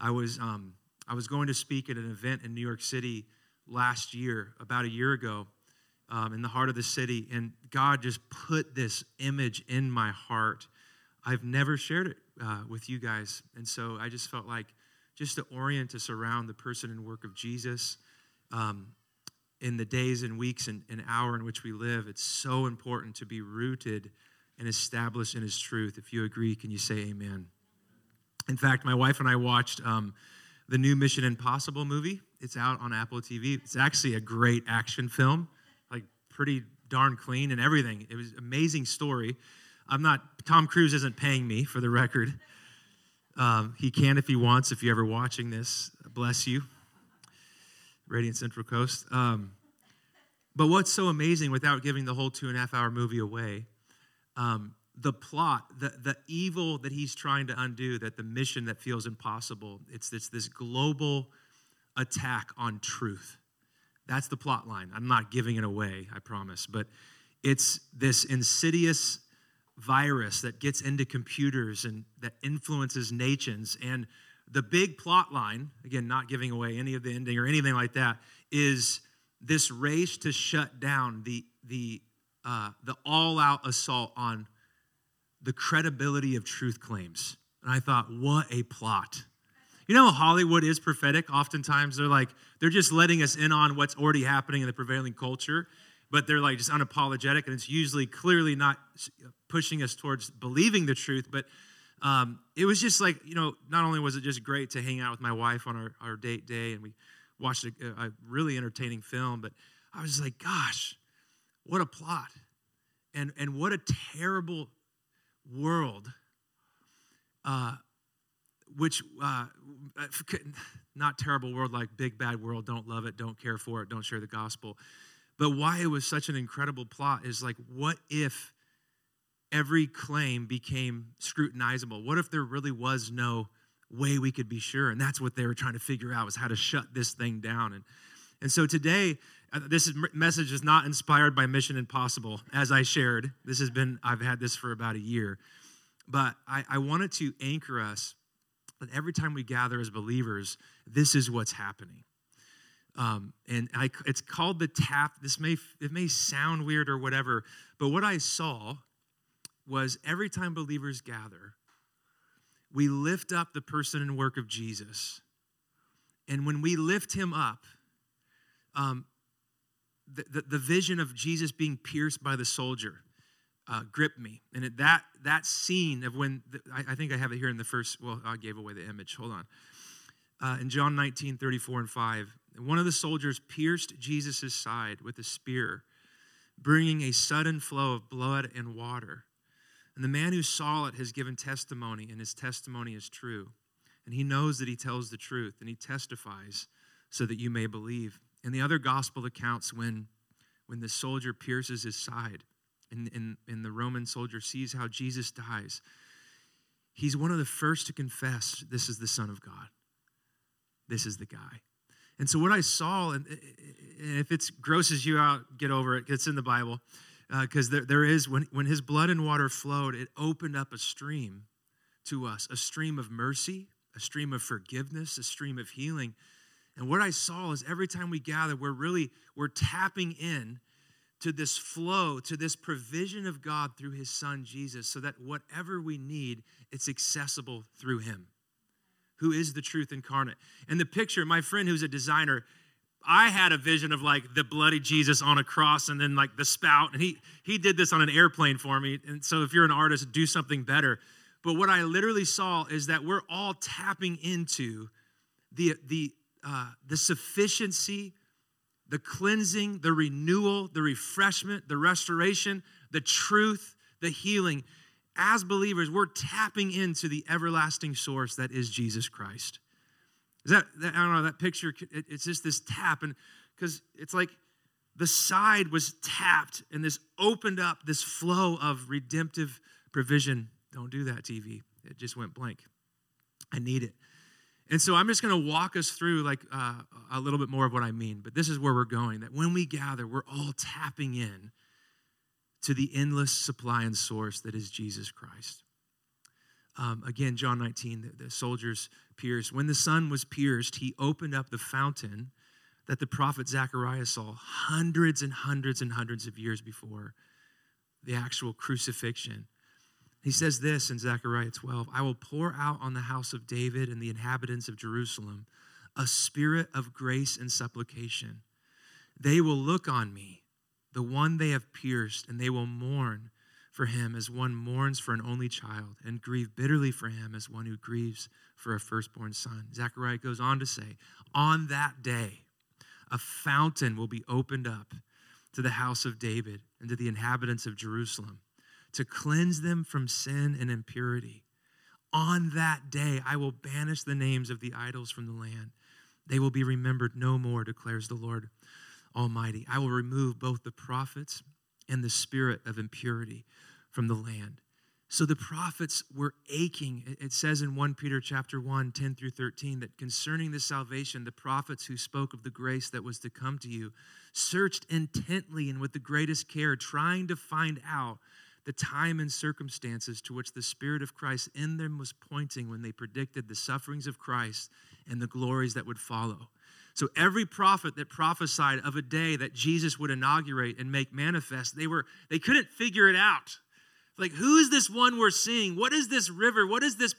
I was um, I was going to speak at an event in New York City last year, about a year ago, um, in the heart of the city, and God just put this image in my heart. I've never shared it uh, with you guys, and so I just felt like just to orient us around the person and work of Jesus. Um, in the days and weeks and, and hour in which we live, it's so important to be rooted and established in His truth. If you agree, can you say amen? In fact, my wife and I watched um, the new Mission Impossible movie. It's out on Apple TV. It's actually a great action film, like pretty darn clean and everything. It was amazing story. I'm not, Tom Cruise isn't paying me for the record. Um, he can if he wants, if you're ever watching this. Bless you. Radiant Central Coast. Um, but what's so amazing, without giving the whole two and a half hour movie away, um, the plot, the, the evil that he's trying to undo, that the mission that feels impossible, it's this, this global attack on truth. That's the plot line. I'm not giving it away, I promise. But it's this insidious virus that gets into computers and that influences nations. And the big plot line, again, not giving away any of the ending or anything like that, is this race to shut down the, the, uh, the all out assault on the credibility of truth claims. And I thought, what a plot. You know, Hollywood is prophetic. Oftentimes they're like, they're just letting us in on what's already happening in the prevailing culture, but they're like just unapologetic. And it's usually clearly not pushing us towards believing the truth, but um, it was just like, you know, not only was it just great to hang out with my wife on our, our date day and we watched a, a really entertaining film, but I was like, gosh, what a plot. And, and what a terrible world, uh, which, uh, not terrible world like big bad world, don't love it, don't care for it, don't share the gospel. But why it was such an incredible plot is like, what if every claim became scrutinizable? What if there really was no way we could be sure? And that's what they were trying to figure out was how to shut this thing down. And, and so today, uh, this message is not inspired by Mission Impossible, as I shared. This has been, I've had this for about a year. But I, I wanted to anchor us that every time we gather as believers, this is what's happening. Um, and I, it's called the tap. This may it may sound weird or whatever, but what I saw was every time believers gather, we lift up the person and work of Jesus. And when we lift him up, um, the, the, the, vision of Jesus being pierced by the soldier uh, gripped me. And it, that, that scene of when, the, I, I, think I have it here in the first, well, I gave away the image. Hold on. Uh, in John 19, 34 and 5, one of the soldiers pierced Jesus' side with a spear, bringing a sudden flow of blood and water. And the man who saw it has given testimony, and his testimony is true. And he knows that he tells the truth, and he testifies so that you may believe. In the other gospel accounts, when, when the soldier pierces his side, and, and, and the Roman soldier sees how Jesus dies, he's one of the first to confess this is the Son of God. This is the guy. And so, what I saw, and if it grosses you out, get over it. It's in the Bible because uh, there, there is, when, when his blood and water flowed, it opened up a stream to us a stream of mercy, a stream of forgiveness, a stream of healing. And what I saw is every time we gather, we're really we're tapping in to this flow, to this provision of God through his son Jesus, so that whatever we need, it's accessible through him, who is the truth incarnate. And the picture, my friend who's a designer, I had a vision of like the bloody Jesus on a cross and then like the spout. And he he did this on an airplane for me. And so if you're an artist, do something better. But what I literally saw is that we're all tapping into the the uh, the sufficiency, the cleansing, the renewal, the refreshment, the restoration, the truth, the healing. As believers, we're tapping into the everlasting source that is Jesus Christ. Is that, that I don't know, that picture, it, it's just this tap. And because it's like the side was tapped and this opened up this flow of redemptive provision. Don't do that, TV. It just went blank. I need it. And so I'm just going to walk us through like uh, a little bit more of what I mean. But this is where we're going. That when we gather, we're all tapping in to the endless supply and source that is Jesus Christ. Um, again, John 19, the, the soldiers pierced. When the sun was pierced, he opened up the fountain that the prophet Zechariah saw hundreds and hundreds and hundreds of years before the actual crucifixion. He says this in Zechariah 12 I will pour out on the house of David and the inhabitants of Jerusalem a spirit of grace and supplication. They will look on me, the one they have pierced, and they will mourn for him as one mourns for an only child, and grieve bitterly for him as one who grieves for a firstborn son. Zechariah goes on to say, On that day, a fountain will be opened up to the house of David and to the inhabitants of Jerusalem to cleanse them from sin and impurity. On that day, I will banish the names of the idols from the land. They will be remembered no more, declares the Lord Almighty. I will remove both the prophets and the spirit of impurity from the land. So the prophets were aching. It says in 1 Peter chapter 1, 10 through 13, that concerning the salvation, the prophets who spoke of the grace that was to come to you searched intently and with the greatest care, trying to find out the time and circumstances to which the Spirit of Christ in them was pointing when they predicted the sufferings of Christ and the glories that would follow. So every prophet that prophesied of a day that Jesus would inaugurate and make manifest, they were they couldn't figure it out. Like, who is this one we're seeing? What is this river? What is this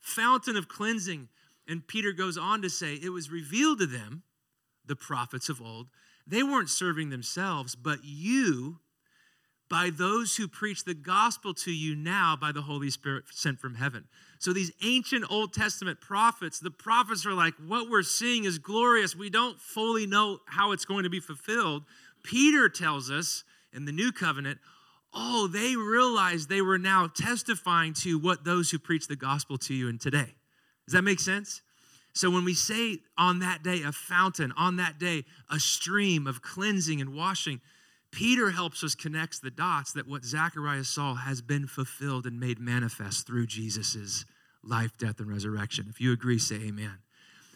fountain of cleansing? And Peter goes on to say, it was revealed to them, the prophets of old. They weren't serving themselves, but you, by those who preach the gospel to you now by the Holy Spirit sent from heaven. So these ancient Old Testament prophets, the prophets are like, what we're seeing is glorious. We don't fully know how it's going to be fulfilled. Peter tells us in the new covenant, oh, they realized they were now testifying to what those who preach the gospel to you in today. Does that make sense? So when we say on that day a fountain, on that day a stream of cleansing and washing, Peter helps us connect the dots that what Zechariah saw has been fulfilled and made manifest through Jesus' life, death, and resurrection. If you agree, say amen.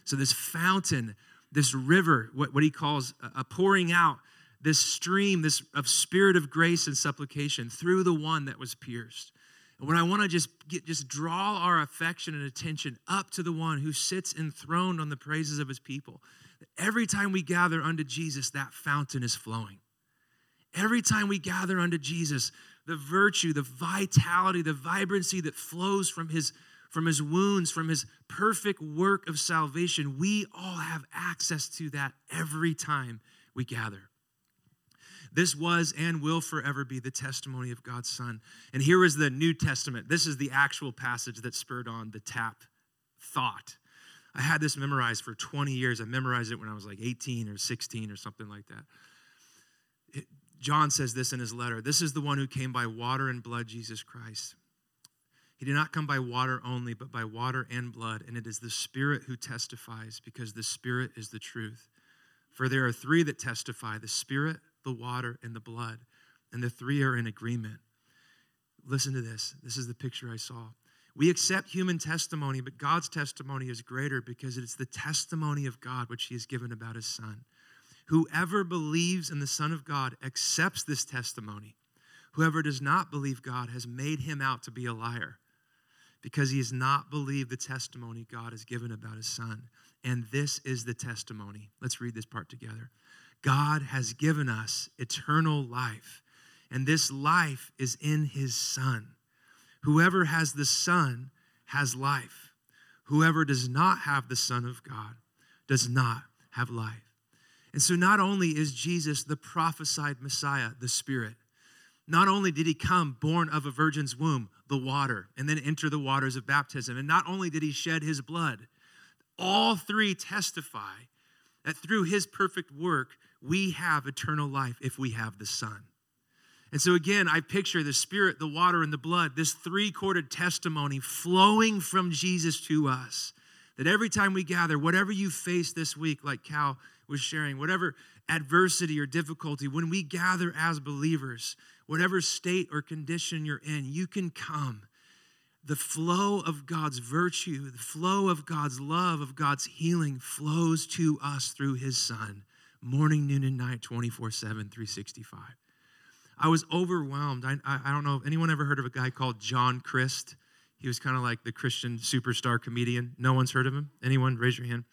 So this fountain, this river, what, what he calls a pouring out, this stream this of spirit of grace and supplication through the one that was pierced and what i want to just get just draw our affection and attention up to the one who sits enthroned on the praises of his people every time we gather unto jesus that fountain is flowing every time we gather unto jesus the virtue the vitality the vibrancy that flows from his from his wounds from his perfect work of salvation we all have access to that every time we gather this was and will forever be the testimony of God's Son. And here is the New Testament. This is the actual passage that spurred on the tap thought. I had this memorized for 20 years. I memorized it when I was like 18 or 16 or something like that. John says this in his letter This is the one who came by water and blood, Jesus Christ. He did not come by water only, but by water and blood. And it is the Spirit who testifies, because the Spirit is the truth. For there are three that testify the Spirit, the water, and the blood. And the three are in agreement. Listen to this. This is the picture I saw. We accept human testimony, but God's testimony is greater because it's the testimony of God which He has given about His Son. Whoever believes in the Son of God accepts this testimony. Whoever does not believe God has made him out to be a liar because he has not believed the testimony God has given about his Son. And this is the testimony. Let's read this part together. God has given us eternal life, and this life is in his Son. Whoever has the Son has life. Whoever does not have the Son of God does not have life. And so, not only is Jesus the prophesied Messiah, the Spirit, not only did he come born of a virgin's womb, the water, and then enter the waters of baptism, and not only did he shed his blood, all three testify that through his perfect work, we have eternal life if we have the Son. And so, again, I picture the Spirit, the water, and the blood, this three corded testimony flowing from Jesus to us. That every time we gather, whatever you face this week, like Cal was sharing, whatever adversity or difficulty, when we gather as believers, whatever state or condition you're in, you can come. The flow of God's virtue, the flow of God's love, of God's healing flows to us through His Son morning, noon, and night, 24 7, 365. I was overwhelmed. I, I, I, don't know if anyone ever heard of a guy called John Crist. He was kind of like the Christian superstar comedian. No one's heard of him? Anyone? Raise your hand.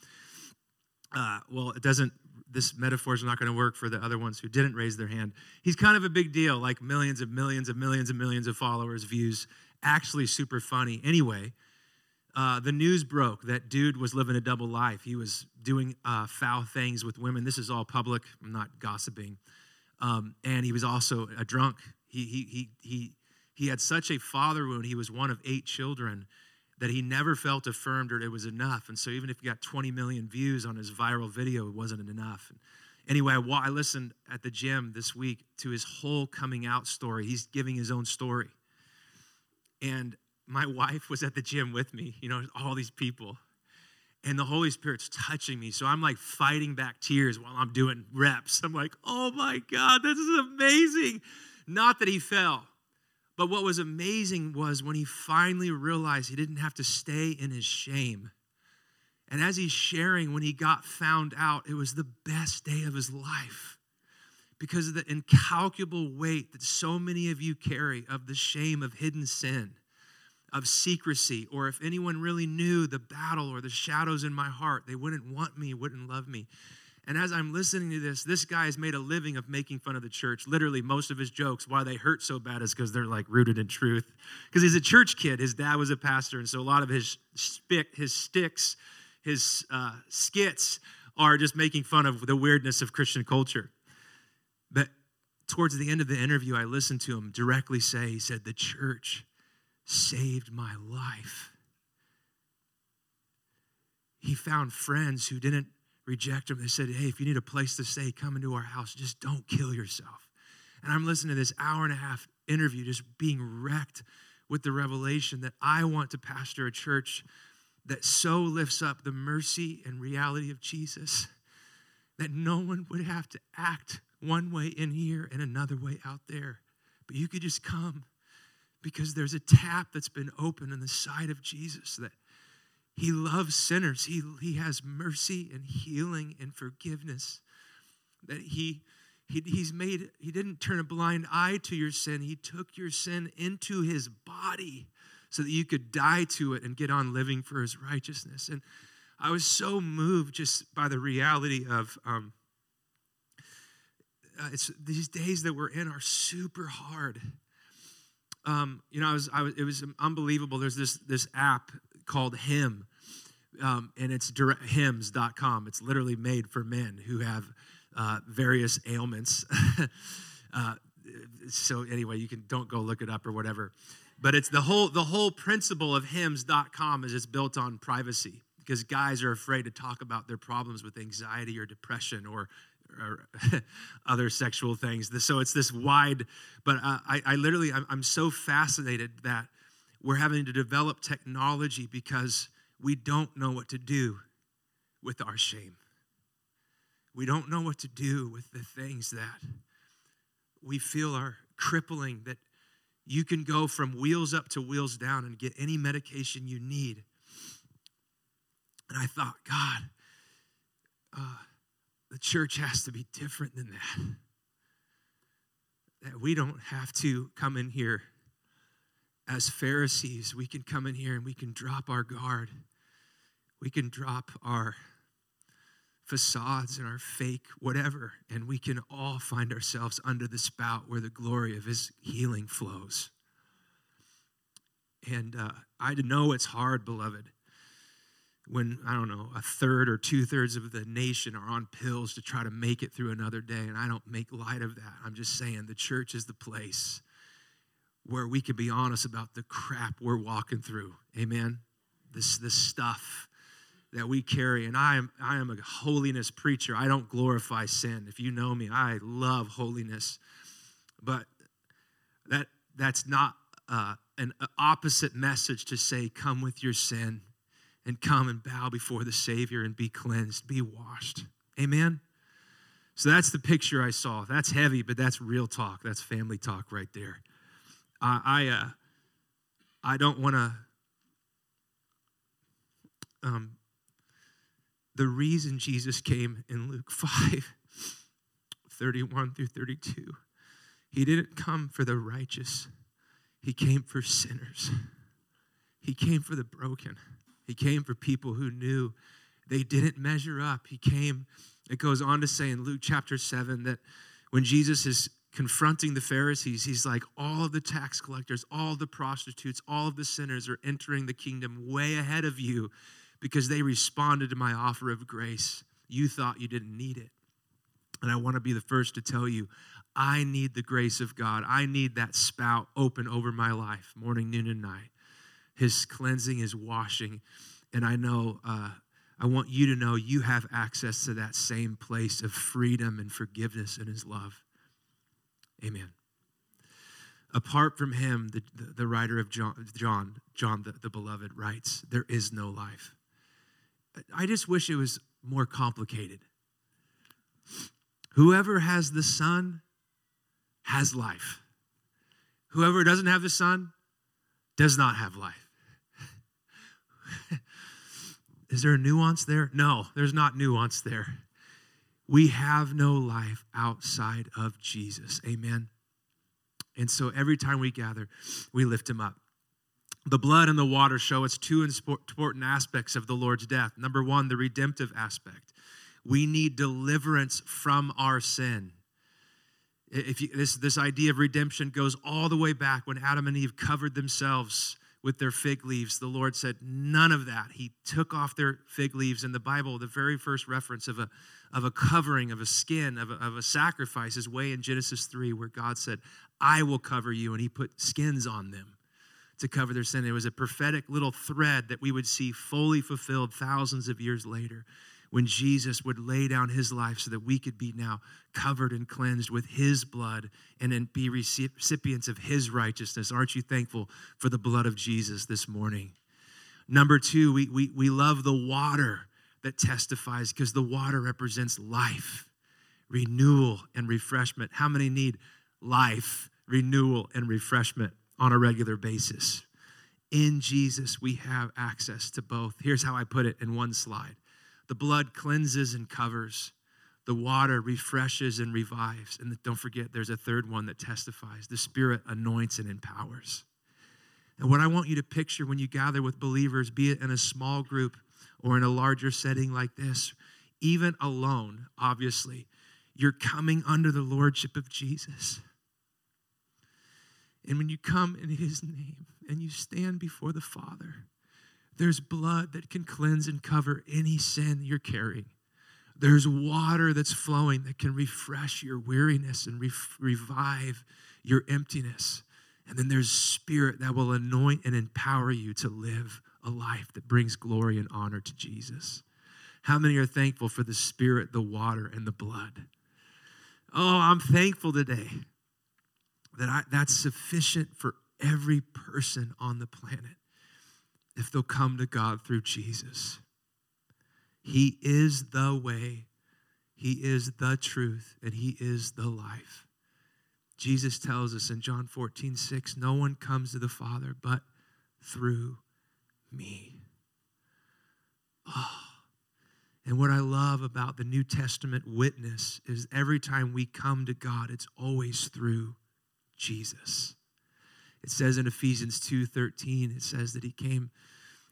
Uh, well, it doesn't, this metaphor is not going to work for the other ones who didn't raise their hand. He's kind of a big deal, like millions and millions and millions and millions of followers, views, actually super funny. Anyway, uh, the news broke that dude was living a double life. He was doing uh, foul things with women. This is all public. I'm not gossiping. Um, and he was also a drunk. He, he, he, he, he had such a father wound. He was one of eight children that he never felt affirmed or it was enough. And so even if he got 20 million views on his viral video, it wasn't enough. And anyway, I, I listened at the gym this week to his whole coming out story. He's giving his own story. And my wife was at the gym with me, you know, all these people. And the Holy Spirit's touching me. So I'm like fighting back tears while I'm doing reps. I'm like, oh my God, this is amazing. Not that he fell, but what was amazing was when he finally realized he didn't have to stay in his shame. And as he's sharing, when he got found out, it was the best day of his life because of the incalculable weight that so many of you carry of the shame of hidden sin of secrecy, or if anyone really knew the battle or the shadows in my heart, they wouldn't want me, wouldn't love me. And as I'm listening to this, this guy has made a living of making fun of the church. Literally, most of his jokes, why they hurt so bad, is because they're like rooted in truth. Because he's a church kid. His dad was a pastor, and so a lot of his spick, his sticks, his uh, skits are just making fun of the weirdness of Christian culture. But towards the end of the interview, I listened to him directly say, he said, "The church saved my life. He found friends who didn't reject him. They said, Hey, if you need a place to stay, come into our house. Just don't kill yourself. And I'm listening to this hour and a half interview, just being wrecked with the revelation that I want to pastor a church that so lifts up the mercy and reality of Jesus that no one would have to act one way in here and another way out there. But you could just come because there's a tap that's been opened in the side of Jesus that he loves sinners. He, he has mercy and healing and forgiveness. That he, he he's made he didn't turn a blind eye to your sin. He took your sin into his body so that you could die to it and get on living for his righteousness. And I was so moved just by the reality of um, uh, it's these days that we're in are super hard um, you know, I was, I was, it was unbelievable. There's this this app called Hymn, um, and it's direct, hims.com. It's literally made for men who have uh, various ailments. uh, so anyway, you can don't go look it up or whatever. But it's the whole the whole principle of hims.com is it's built on privacy because guys are afraid to talk about their problems with anxiety or depression or or other sexual things. So it's this wide, but I, I literally, I'm, I'm so fascinated that we're having to develop technology because we don't know what to do with our shame. We don't know what to do with the things that we feel are crippling, that you can go from wheels up to wheels down and get any medication you need. And I thought, God, uh, the church has to be different than that. That we don't have to come in here as Pharisees. We can come in here and we can drop our guard. We can drop our facades and our fake whatever, and we can all find ourselves under the spout where the glory of His healing flows. And uh, I know it's hard, beloved when, I don't know, a third or two thirds of the nation are on pills to try to make it through another day. And I don't make light of that. I'm just saying the church is the place where we can be honest about the crap we're walking through. Amen? This, this stuff that we carry. And I am, I am a holiness preacher. I don't glorify sin. If you know me, I love holiness. But that, that's not uh, an opposite message to say, come with your sin and come and bow before the Savior and be cleansed, be washed. Amen? So that's the picture I saw. That's heavy, but that's real talk. That's family talk right there. I, I, uh, I don't want to. Um, the reason Jesus came in Luke 5 31 through 32, he didn't come for the righteous, he came for sinners. He came for the broken. He came for people who knew they didn't measure up. He came, it goes on to say in Luke chapter 7 that when Jesus is confronting the Pharisees, he's like, all of the tax collectors, all the prostitutes, all of the sinners are entering the kingdom way ahead of you because they responded to my offer of grace. You thought you didn't need it. And I want to be the first to tell you, I need the grace of God. I need that spout open over my life, morning, noon, and night. His cleansing, His washing. And I know, uh, I want you to know you have access to that same place of freedom and forgiveness in His love. Amen. Apart from Him, the, the, the writer of John, John, John the, the beloved, writes, there is no life. I just wish it was more complicated. Whoever has the Son has life. Whoever doesn't have the Son does not have life. Is there a nuance there? No, there's not nuance there. We have no life outside of Jesus. Amen. And so every time we gather, we lift him up. The blood and the water show us two important aspects of the Lord's death. Number one, the redemptive aspect. We need deliverance from our sin. If you, this, this idea of redemption goes all the way back when Adam and Eve covered themselves with their fig leaves. The Lord said, none of that. He took off their fig leaves. In the Bible, the very first reference of a, of a covering, of a skin, of a, of a sacrifice is way in Genesis 3, where God said, I will cover you. And He put skins on them to cover their sin. It was a prophetic little thread that we would see fully fulfilled thousands of years later when Jesus would lay down his life so that we could be now covered and cleansed with his blood and then be recipients of his righteousness. Aren't you thankful for the blood of Jesus this morning? Number two, we, we, we love the water that testifies because the water represents life, renewal, and refreshment. How many need life, renewal, and refreshment on a regular basis? In Jesus, we have access to both. Here's how I put it in one slide the blood cleanses and covers. The water refreshes and revives. And don't forget, there's a third one that testifies. The Spirit anoints and empowers. And what I want you to picture when you gather with believers, be it in a small group or in a larger setting like this, even alone, obviously, you're coming under the lordship of Jesus. And when you come in his name and you stand before the Father, there's blood that can cleanse and cover any sin you're carrying. There's water that's flowing that can refresh your weariness and re- revive your emptiness. And then there's spirit that will anoint and empower you to live a life that brings glory and honor to Jesus. How many are thankful for the spirit, the water, and the blood? Oh, I'm thankful today that I, that's sufficient for every person on the planet if they'll come to God through Jesus. He is the way, He is the truth, and He is the life. Jesus tells us in John 14, 6, no one comes to the Father but through me. Oh. And what I love about the New Testament witness is every time we come to God, it's always through Jesus. It says in Ephesians 2:13, it says that he came,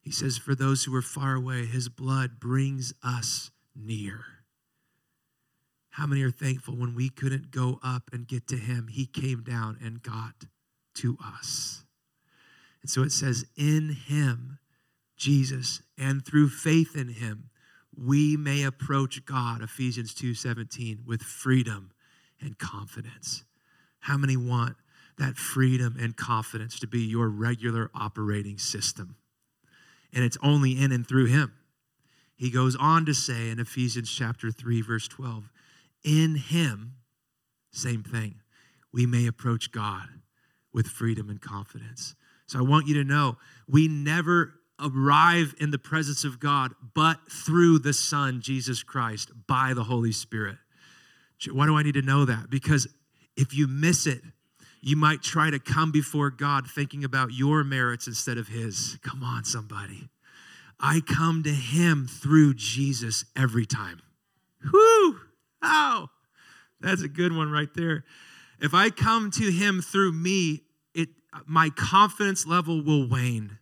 he says, for those who are far away, his blood brings us near. How many are thankful when we couldn't go up and get to him, he came down and got to us? And so it says, in him, Jesus, and through faith in him, we may approach God, Ephesians 2:17, with freedom and confidence. How many want that freedom and confidence to be your regular operating system. And it's only in and through Him. He goes on to say in Ephesians chapter 3, verse 12, in Him, same thing, we may approach God with freedom and confidence. So I want you to know we never arrive in the presence of God but through the Son, Jesus Christ, by the Holy Spirit. Why do I need to know that? Because if you miss it, you might try to come before God thinking about your merits instead of His. Come on, somebody. I come to Him through Jesus every time. Whoo! Oh, that's a good one right there. If I come to Him through me, it my confidence level will wane.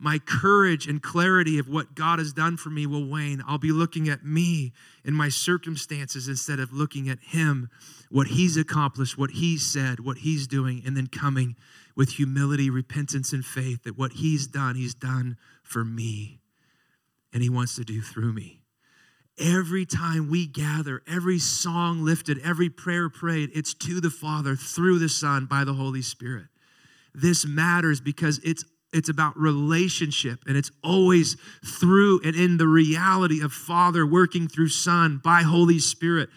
My courage and clarity of what God has done for me will wane. I'll be looking at me and my circumstances instead of looking at Him, what He's accomplished, what He's said, what He's doing, and then coming with humility, repentance, and faith that what He's done, He's done for me, and He wants to do through me. Every time we gather, every song lifted, every prayer prayed, it's to the Father through the Son by the Holy Spirit. This matters because it's it's about relationship and it's always through and in the reality of father working through son by holy spirit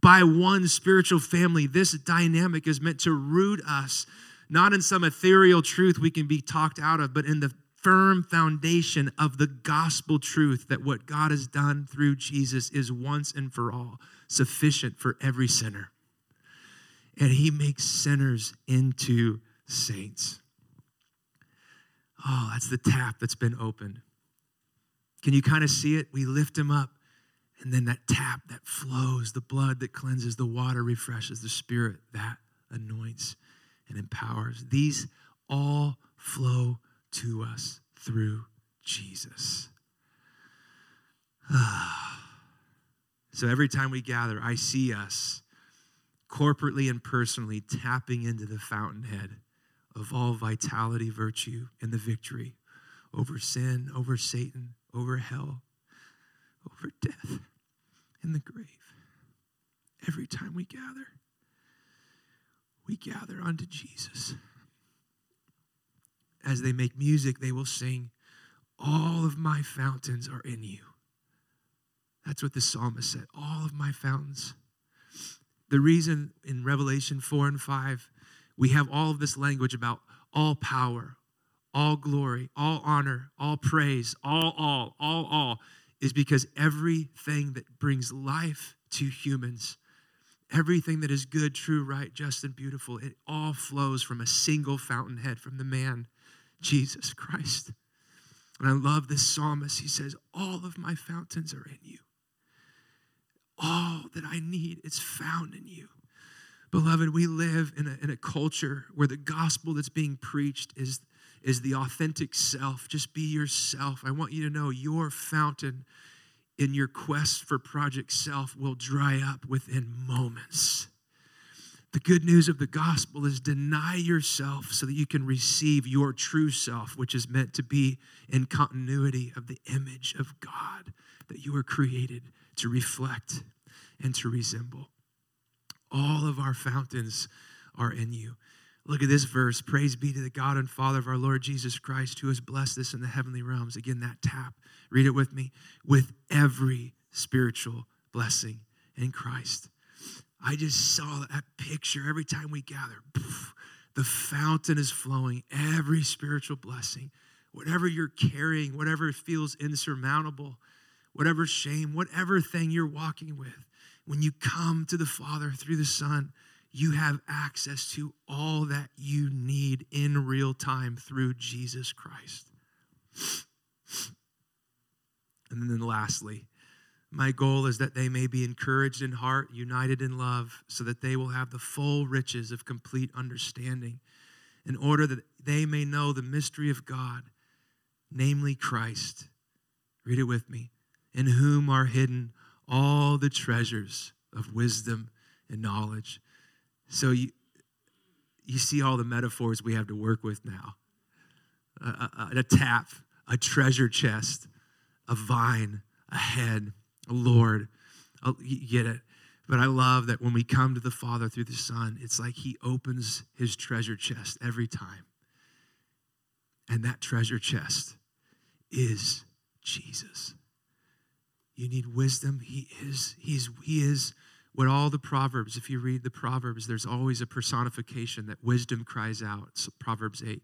by one spiritual family. This dynamic is meant to root us not in some ethereal truth we can be talked out of but in the firm foundation of the gospel truth that what god has done through jesus is once and for all sufficient for every sinner. And he makes sinners into saints Oh, that's the tap that's been opened. Can you kind of see it? We lift him up, and then that tap that flows, the blood that cleanses, the water refreshes, the spirit that anoints and empowers. These all flow to us through Jesus. so every time we gather, I see us corporately and personally tapping into the fountainhead of all vitality, virtue, and the victory over sin, over Satan, over hell, over death, and the grave. Every time we gather, we gather unto Jesus. As they make music, they will sing, All of my fountains are in you. That's what the psalmist said. All of my fountains. The reason in Revelation 4 and 5 we have all of this language about all power, all glory, all honor, all praise, all, all, all, all, is because everything that brings life to humans, everything that is good, true, right, just, and beautiful, it all flows from a single fountainhead, from the man, Jesus Christ. And I love this psalmist. He says, All of my fountains are in you. All that I need is found in you. Beloved, we live in a, in a culture where the gospel that's being preached is, is the authentic self. Just be yourself. I want you to know your fountain in your quest for Project Self will dry up within moments. The good news of the gospel is deny yourself so that you can receive your true self, which is meant to be in continuity of the image of God that you were created to reflect and to resemble. All of our fountains are in you. Look at this verse. Praise be to the God and Father of our Lord Jesus Christ, who has blessed us in the heavenly realms. Again, that tap. Read it with me. With every spiritual blessing in Christ. I just saw that picture every time we gather. The fountain is flowing, every spiritual blessing. Whatever you're carrying, whatever feels insurmountable, whatever shame, whatever thing you're walking with, when you come to the Father through the Son, you have access to all that you need in real time through Jesus Christ. And then lastly, my goal is that they may be encouraged in heart, united in love, so that they will have the full riches of complete understanding, in order that they may know the mystery of God, namely Christ. Read it with me. In whom are hidden all the treasures of wisdom and knowledge. So you, you see all the metaphors we have to work with now a, a, a tap, a treasure chest, a vine, a head, a Lord. Oh, you get it. But I love that when we come to the Father through the Son, it's like He opens His treasure chest every time. And that treasure chest is Jesus. You need wisdom. He is, he's, he is what all the Proverbs, if you read the Proverbs, there's always a personification that wisdom cries out. It's Proverbs 8.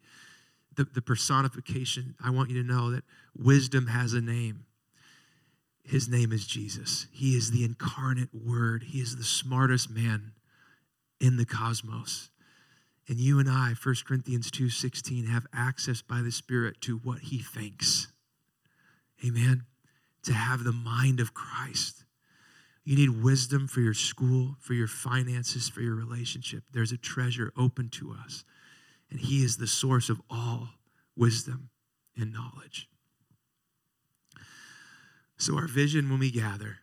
The, the personification, I want you to know that wisdom has a name. His name is Jesus. He is the incarnate word. He is the smartest man in the cosmos. And you and I, 1 Corinthians 2:16, have access by the Spirit to what he thinks. Amen to have the mind of Christ. You need wisdom for your school, for your finances, for your relationship. There's a treasure open to us, and He is the source of all wisdom and knowledge. So, our vision when we gather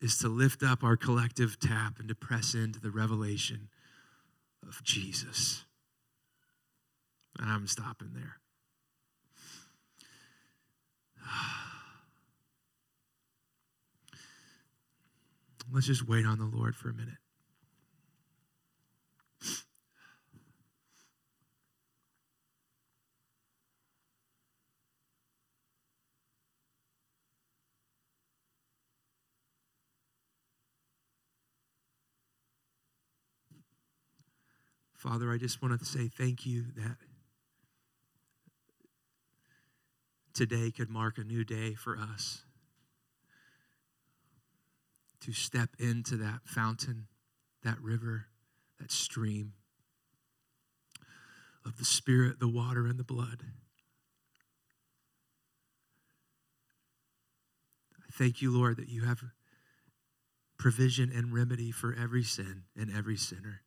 is to lift up our collective tap and to press into the revelation of Jesus. And I'm stopping there. Let's just wait on the Lord for a minute. Father, I just want to say thank you that today could mark a new day for us to step into that fountain, that river, that stream of the Spirit, the water, and the blood. I thank you, Lord, that you have provision and remedy for every sin and every sinner.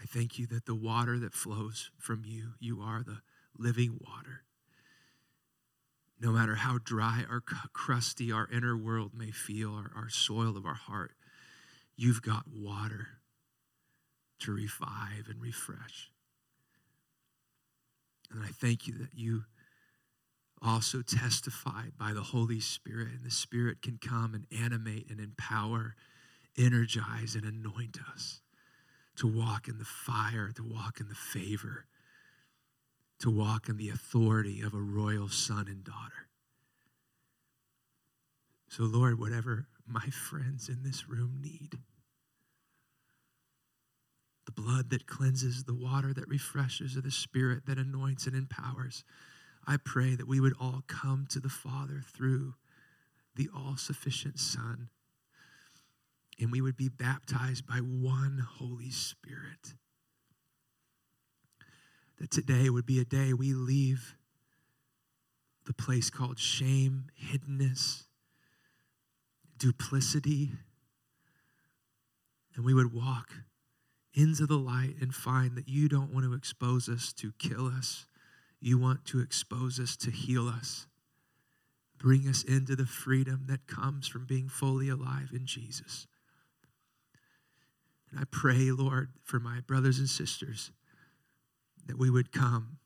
I thank you that the water that flows from you, you are the living water. No matter how dry or crusty our inner world may feel, or our soil of our heart, you've got water to revive and refresh. And I thank you that you also testify by the Holy Spirit, and the Spirit can come and animate and empower, energize, and anoint us to walk in the fire, to walk in the favor, to walk in the authority of a royal son and daughter. So, Lord, whatever my friends in this room need, the blood that cleanses, the water that refreshes, or the spirit that anoints and empowers, I pray that we would all come to the Father through the all sufficient Son and we would be baptized by one Holy Spirit. That today would be a day we leave the place called shame, hiddenness, duplicity, and we would walk into the light and find that you don't want to expose us to kill us. You want to expose us to heal us. Bring us into the freedom that comes from being fully alive in Jesus. And I pray, Lord, for my brothers and sisters that we would come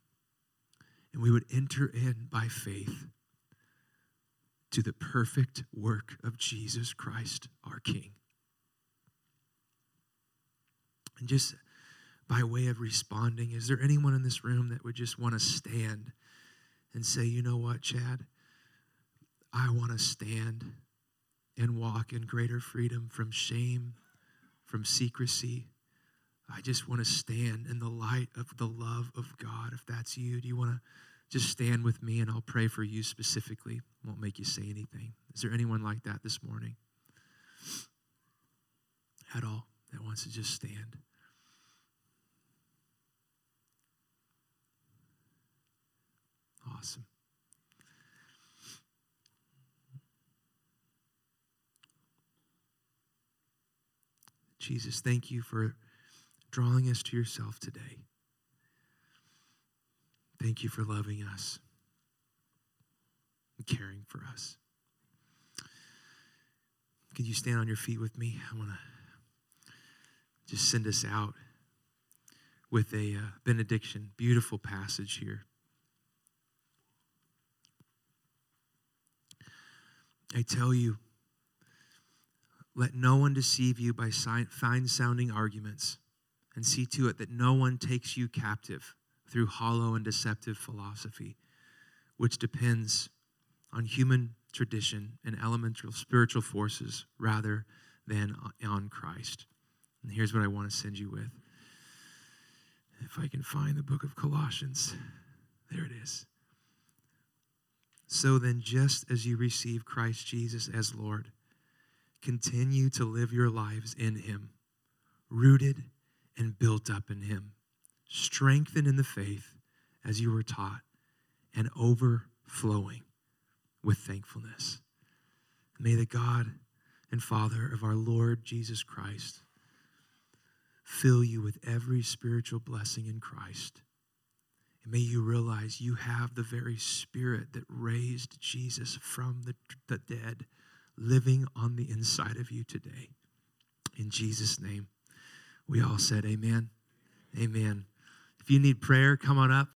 and we would enter in by faith to the perfect work of Jesus Christ, our King. And just by way of responding, is there anyone in this room that would just want to stand and say, you know what, Chad? I want to stand and walk in greater freedom from shame from secrecy. I just want to stand in the light of the love of God. If that's you, do you want to just stand with me and I'll pray for you specifically? Won't make you say anything. Is there anyone like that this morning? At all that wants to just stand? Awesome. Jesus, thank you for drawing us to yourself today. Thank you for loving us and caring for us. Can you stand on your feet with me? I want to just send us out with a uh, benediction. Beautiful passage here. I tell you, let no one deceive you by fine sounding arguments, and see to it that no one takes you captive through hollow and deceptive philosophy, which depends on human tradition and elemental spiritual forces rather than on Christ. And here's what I want to send you with. If I can find the book of Colossians, there it is. So then, just as you receive Christ Jesus as Lord, continue to live your lives in Him, rooted and built up in him, strengthened in the faith as you were taught, and overflowing with thankfulness. May the God and Father of our Lord Jesus Christ fill you with every spiritual blessing in Christ. And may you realize you have the very Spirit that raised Jesus from the, the dead living on the inside of you today. In Jesus' name. We all said, Amen. Amen. If you need prayer, come on up.